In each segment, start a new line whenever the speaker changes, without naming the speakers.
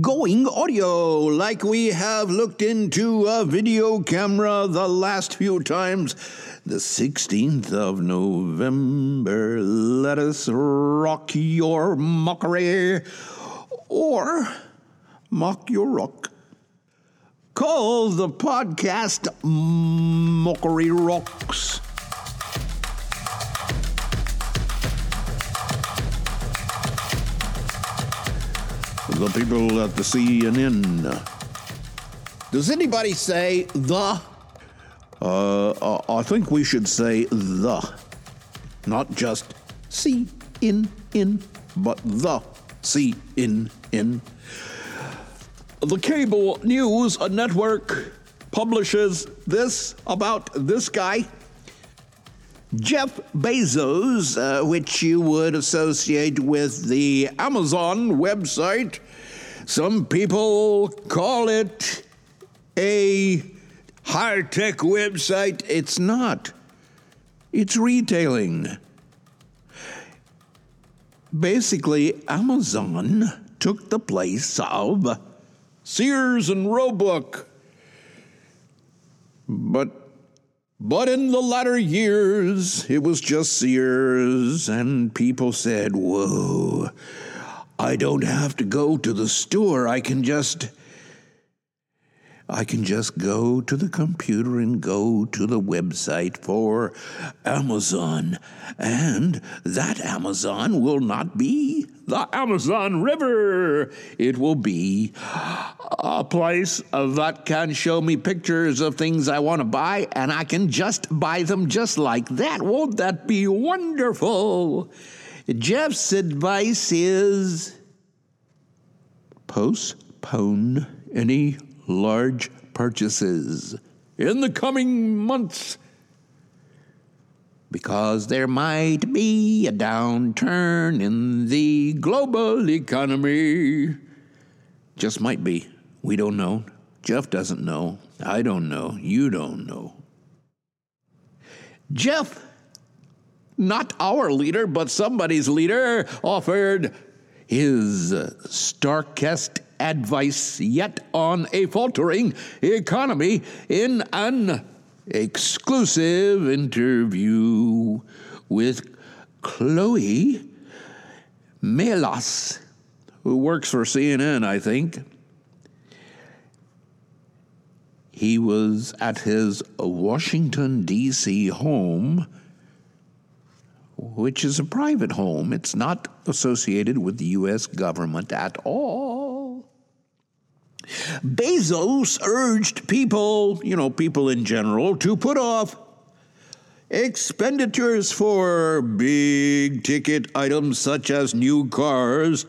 going audio, like we have looked into a video camera the last few times. The 16th of November, let us rock your mockery or mock your rock. Call the podcast Mockery Rocks. The people at the CNN. Does anybody say the? Uh, uh, I think we should say the. Not just C in in, but the C in in. The cable news network publishes this about this guy. Jeff Bezos, uh, which you would associate with the Amazon website. Some people call it a high tech website. It's not, it's retailing. Basically, Amazon took the place of Sears and Roebuck. But but in the latter years, it was just Sears, and people said, Whoa, I don't have to go to the store. I can just. I can just go to the computer and go to the website for Amazon. And that Amazon will not be the Amazon River. It will be a place that can show me pictures of things I want to buy, and I can just buy them just like that. Won't that be wonderful? Jeff's advice is postpone any large purchases in the coming months because there might be a downturn in the global economy. Just might be. We don't know. Jeff doesn't know. I don't know. You don't know. Jeff, not our leader, but somebody's leader, offered his starkest advice yet on a faltering economy in an exclusive interview with Chloe Melas, who works for CNN, I think. He was at his Washington, D.C. home, which is a private home. It's not associated with the U.S. government at all. Bezos urged people, you know, people in general, to put off expenditures for big ticket items such as new cars,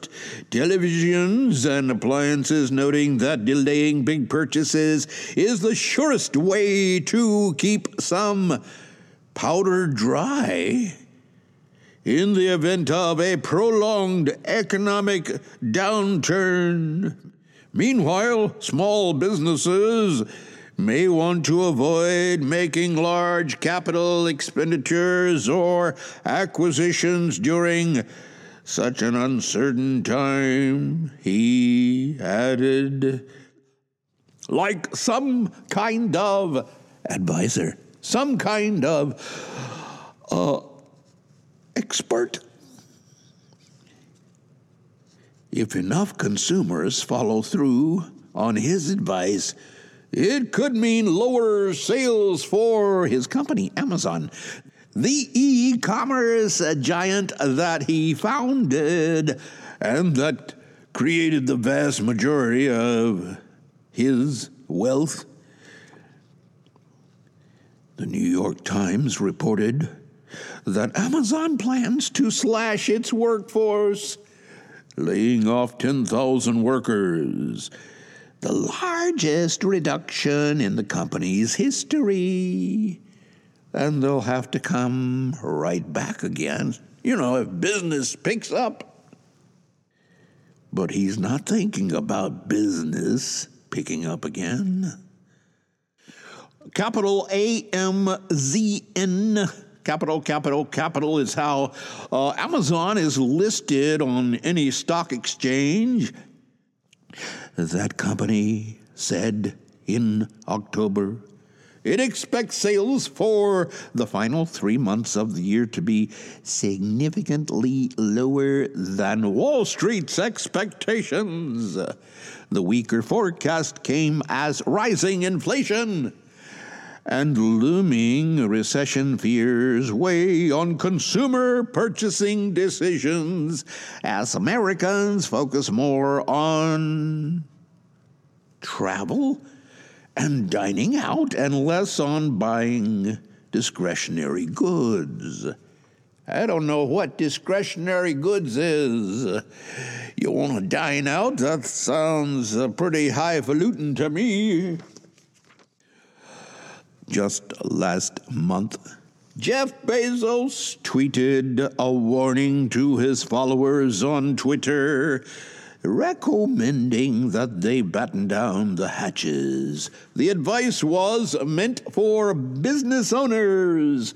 televisions, and appliances, noting that delaying big purchases is the surest way to keep some powder dry. In the event of a prolonged economic downturn, Meanwhile, small businesses may want to avoid making large capital expenditures or acquisitions during such an uncertain time, he added. Like some kind of advisor, some kind of uh, expert if enough consumers follow through on his advice, it could mean lower sales for his company, Amazon. The e commerce giant that he founded and that created the vast majority of his wealth. The New York Times reported that Amazon plans to slash its workforce laying off 10,000 workers, the largest reduction in the company's history. And they'll have to come right back again, you know, if business picks up. But he's not thinking about business picking up again. Capital A M Z N Capital, capital, capital is how uh, Amazon is listed on any stock exchange. that company said in October. It expects sales for the final three months of the year to be significantly lower than Wall Street's expectations. The weaker forecast came as rising inflation and looming recession fears weigh on consumer purchasing decisions as Americans focus more on travel and dining out and less on buying discretionary goods. I don't know what discretionary goods is. You want to dine out? That sounds uh, pretty highfalutin to me. Just last month, Jeff Bezos tweeted a warning to his followers on Twitter recommending that they batten down the hatches. The advice was meant for business owners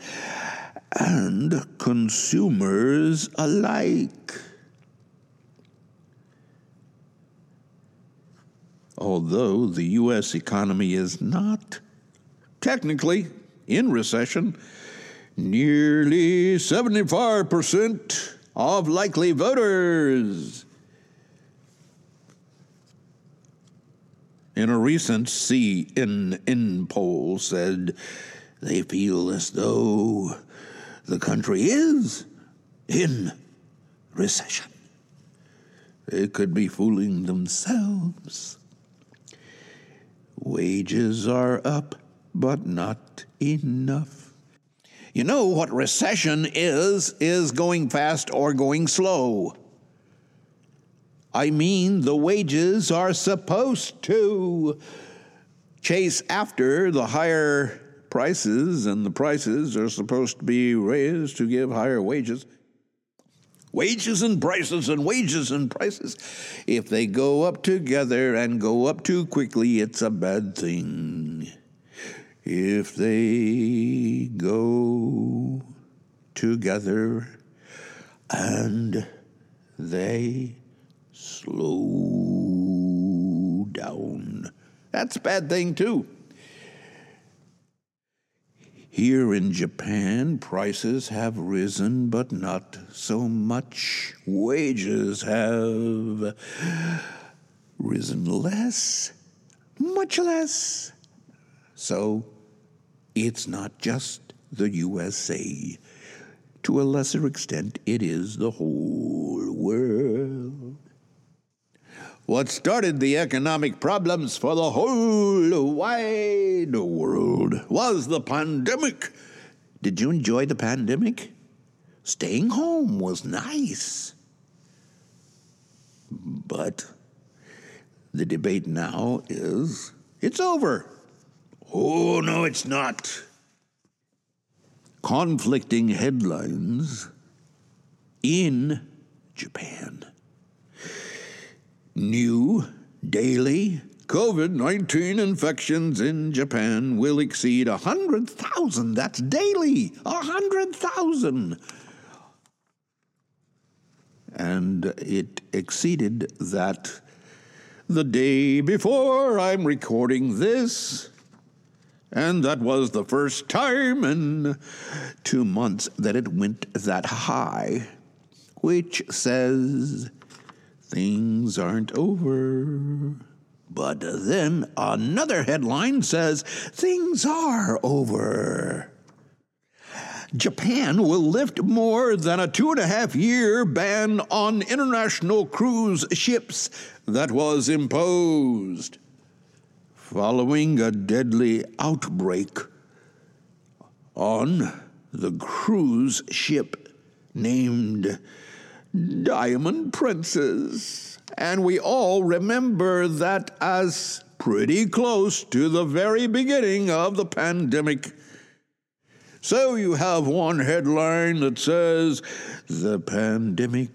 and consumers alike. Although the U.S. economy is not technically in recession, nearly 75% of likely voters in a recent CNN poll said they feel as though the country is in recession. They could be fooling themselves. Wages are up, but not enough. You know what recession is, is going fast or going slow. I mean, the wages are supposed to chase after the higher prices, and the prices are supposed to be raised to give higher wages. Wages and prices and wages and prices. If they go up together and go up too quickly, it's a bad thing. If they go together and they slow down. That's a bad thing, too. Here in Japan, prices have risen, but not so much. Wages have risen less, much less. So it's not just the USA. To a lesser extent, it is the whole world. What started the economic problems for the whole wide world was the pandemic. Did you enjoy the pandemic? Staying home was nice. But the debate now is it's over. Oh, no, it's not. Conflicting headlines in Japan. New daily COVID 19 infections in Japan will exceed 100,000. That's daily. 100,000. And it exceeded that the day before I'm recording this. And that was the first time in two months that it went that high, which says things aren't over. But then another headline says things are over. Japan will lift more than a two and a half year ban on international cruise ships that was imposed following a deadly outbreak on the cruise ship named Diamond Princess. And we all remember that as pretty close to the very beginning of the pandemic. So you have one headline that says, The pandemic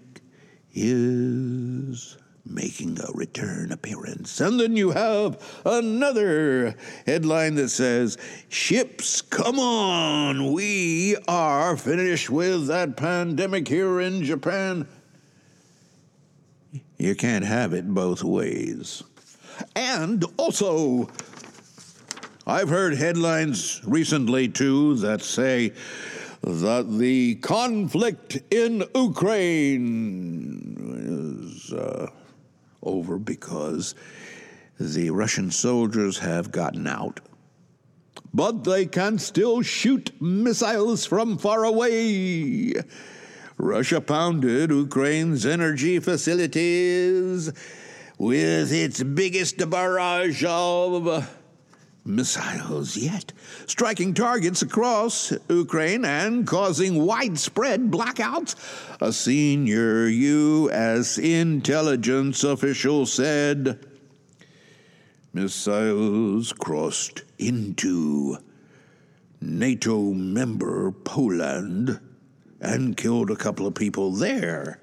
is making a return appearance. And then you have another headline that says, Ships, come on, we are finished with that pandemic here in Japan. You can't have it both ways. And also, I've heard headlines recently too that say that the conflict in Ukraine is uh, over because the Russian soldiers have gotten out. But they can still shoot missiles from far away. Russia pounded Ukraine's energy facilities with its biggest barrage of missiles yet, striking targets across Ukraine and causing widespread blackouts. A senior U.S. intelligence official said missiles crossed into NATO member Poland and killed a couple of people there.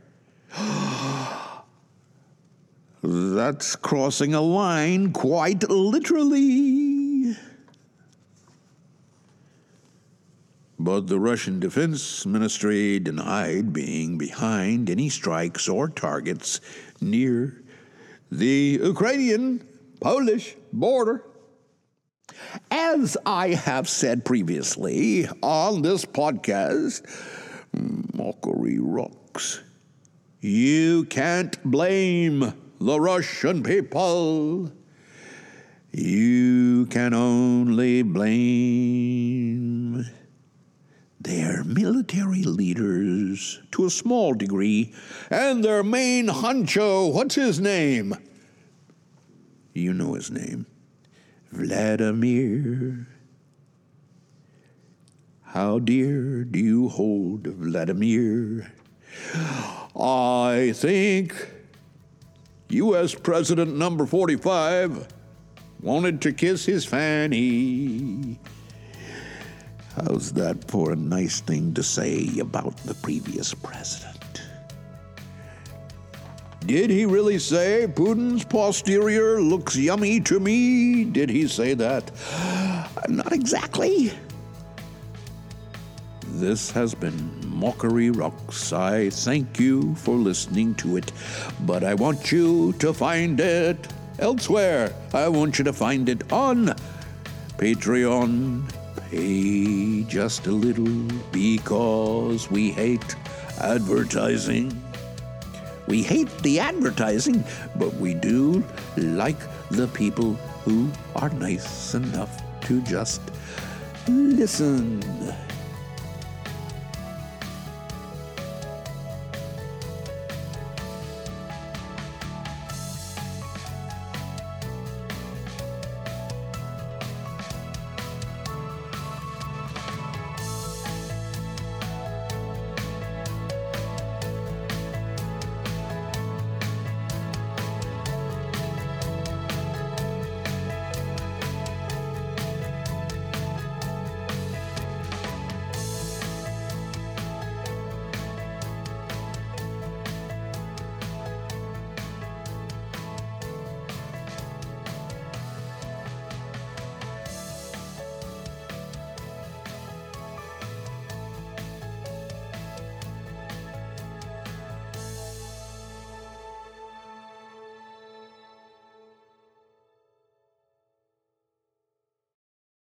That's crossing a line quite literally. But the Russian Defense Ministry denied being behind any strikes or targets near the Ukrainian Polish border. As I have said previously on this podcast, Mockery rocks. You can't blame the Russian people. You can only blame their military leaders to a small degree and their main honcho. What's his name? You know his name Vladimir how dear do you hold Vladimir? I think U.S. President number 45 wanted to kiss his fanny. How's that for a nice thing to say about the previous president? Did he really say Putin's posterior looks yummy to me? Did he say that? Not exactly. This has been Mockery Rocks. I thank you for listening to it, but I want you to find it elsewhere. I want you to find it on Patreon. Pay just a little because we hate advertising. We hate the advertising, but we do like the people who are nice enough to just listen.